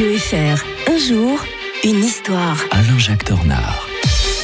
Un jour, une histoire. Alain-Jacques Tornard.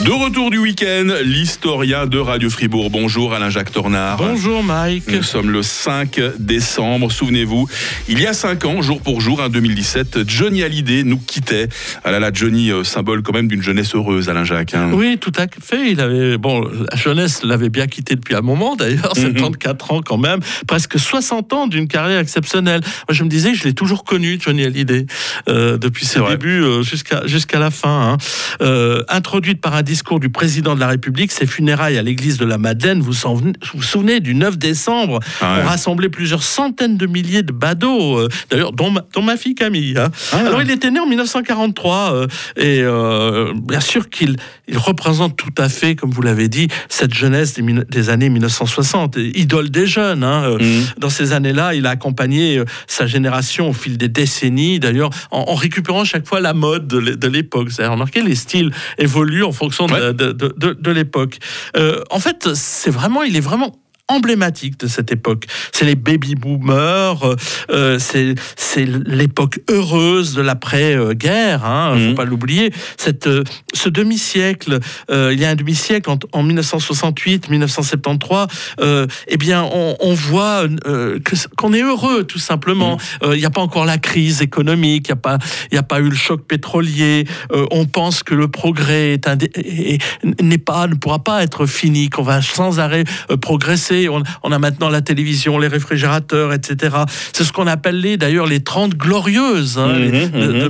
De retour du week-end, l'historien de Radio Fribourg. Bonjour Alain-Jacques Tornard. Bonjour Mike. Nous sommes le 5 décembre, souvenez-vous, il y a 5 ans, jour pour jour, en 2017, Johnny Hallyday nous quittait. Ah là là, Johnny, euh, symbole quand même d'une jeunesse heureuse, Alain-Jacques. hein. Oui, tout à fait. Il avait, bon, la jeunesse l'avait bien quitté depuis un moment d'ailleurs, Mhm. 74 ans quand même, presque 60 ans d'une carrière exceptionnelle. Moi, je me disais, je l'ai toujours connu, Johnny Hallyday, euh, depuis ses débuts euh, jusqu'à jusqu'à la fin. hein. Euh, introduite par un discours du président de la République, ses funérailles à l'église de la Madeleine, vous vous vous souvenez du 9 décembre, Ah ouais. ont rassemblé plusieurs centaines de milliers de badauds, euh, d'ailleurs, dont, ma- dont ma fille Camille. hein. Ah. Alors, il était né en 1943 euh, et euh, bien sûr qu'il il représente tout à fait, comme vous l'avez dit, cette jeunesse des, des années 1960, et idole des jeunes. hein, Mhm. Dans ces années-là, il a accompagné sa génération au fil des décennies, d'ailleurs, en, en récupérant chaque fois la mode de l'é- de l'époque. C'est remarqué, les styles évoluent en fonction de, Ouais. de- de- de- de l'époque. Euh, en fait, c'est vraiment, il est vraiment emblématique de cette époque. C'est les baby boomers, euh, euh, c'est l'époque heureuse de l'après-guerre, hein, faut Mhm. pas l'oublier. Cette euh, ce demi-siècle, euh, il y a un demi-siècle en, en 1968-1973, euh, eh bien on, on voit qu'on est heureux tout simplement. Euh, Il n'y a pas encore la crise économique, il n'y a pas il y a pas eu le choc pétrolier. On pense que le progrès n'est pas ne pourra pas être fini, qu'on va sans arrêt euh, On, on a maintenant la télévision, les réfrigérateurs, etc. C'est ce qu'on appelle les d'ailleurs les 30 glorieuses hein, Mhm, les- de, mhm. de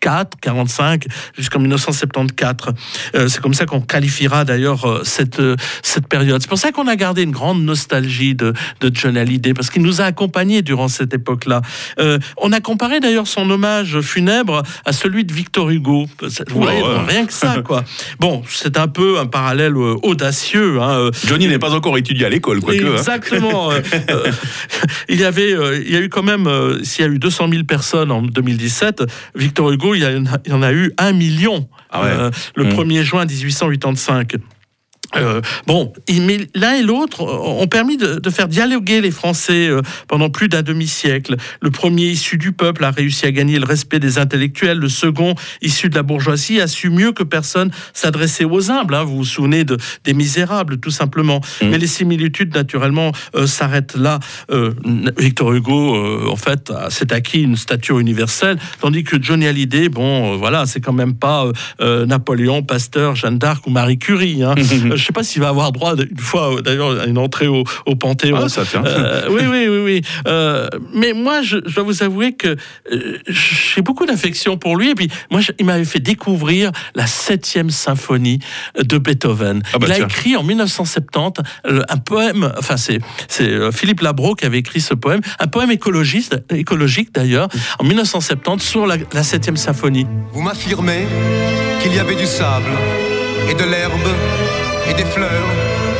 1944, 45 jusqu'en 1974. Euh, c'est comme ça qu'on qualifiera d'ailleurs euh, cette, euh, cette période. C'est pour ça qu'on a gardé une grande nostalgie de, de John Hallyday, parce qu'il nous a accompagnés durant cette époque-là. Euh, on a comparé d'ailleurs son hommage funèbre à celui de Victor Hugo. Vous Oula, voyez, ouais. rien que ça, quoi. Bon, c'est un peu un parallèle audacieux. Hein, Johnny n'est pas encore étudié à l'école, quoique. hein. Exactement. euh, il y avait, il y a eu quand même, s'il y a eu 200 000 personnes en 2017, Victor Hugo, il y, a- il y en a eu un million Ah ouais. euh, le Mm. 1er juin 1885. Euh, bon, il- mais l'un et l'autre ont permis de, de faire dialoguer les Français euh, pendant plus d'un demi-siècle. Le premier, issu du peuple, a réussi à gagner le respect des intellectuels. Le second, issu de la bourgeoisie, a su mieux que personne s'adresser aux humbles. hein. Vous vous souvenez de, des misérables, tout simplement. Mm. Mais les similitudes, naturellement, euh, s'arrêtent là. Euh, Victor Hugo, en fait, s'est acquis une stature universelle, tandis que Johnny Hallyday, bon, voilà, c'est quand même pas Napoléon, Pasteur, Jeanne d'Arc ou Marie Curie. hein. Je sais pas s'il va avoir droit une fois d'ailleurs à une entrée au, au Panthéon. Ah, ça tient. Euh, oui, oui, oui, oui. Euh, mais moi, je, je dois vous avouer que euh, j'ai beaucoup d'affection pour lui. Et puis, moi, je- il m'avait fait découvrir la septième symphonie de Beethoven. Ah bah il a tiens. écrit en 1970 euh, un poème. Enfin, c'est c'est Philippe Labro qui avait écrit ce poème, un poème écologiste, écologique d'ailleurs, en 1970 sur la, la septième symphonie. Vous m'affirmez qu'il y avait du sable, et de l'herbe, et des fleurs,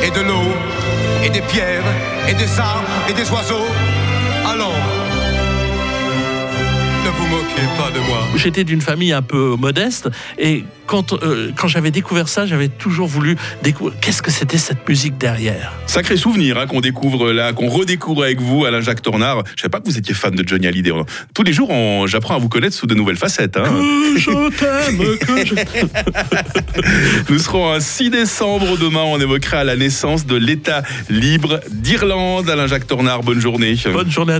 et de l'eau, et des pierres, et des arbres, et des oiseaux. Allons, de moi. J'étais d'une famille un peu modeste et quand, euh, quand j'avais découvert ça, j'avais toujours voulu découvrir qu'est-ce que c'était cette musique derrière. Sacré souvenir hein, qu'on découvre là, qu'on redécouvre avec vous, Alain-Jacques Tornard. Je savais pas que vous étiez fan de Johnny Hallyday. Tous les jours, on- j'apprends à vous connaître sous de nouvelles facettes. hein. Que je t'aime, que je Nous serons un 6 décembre demain. On évoquera la naissance de l'État libre d'Irlande. Alain-Jacques Tornard, bonne journée. Bonne journée à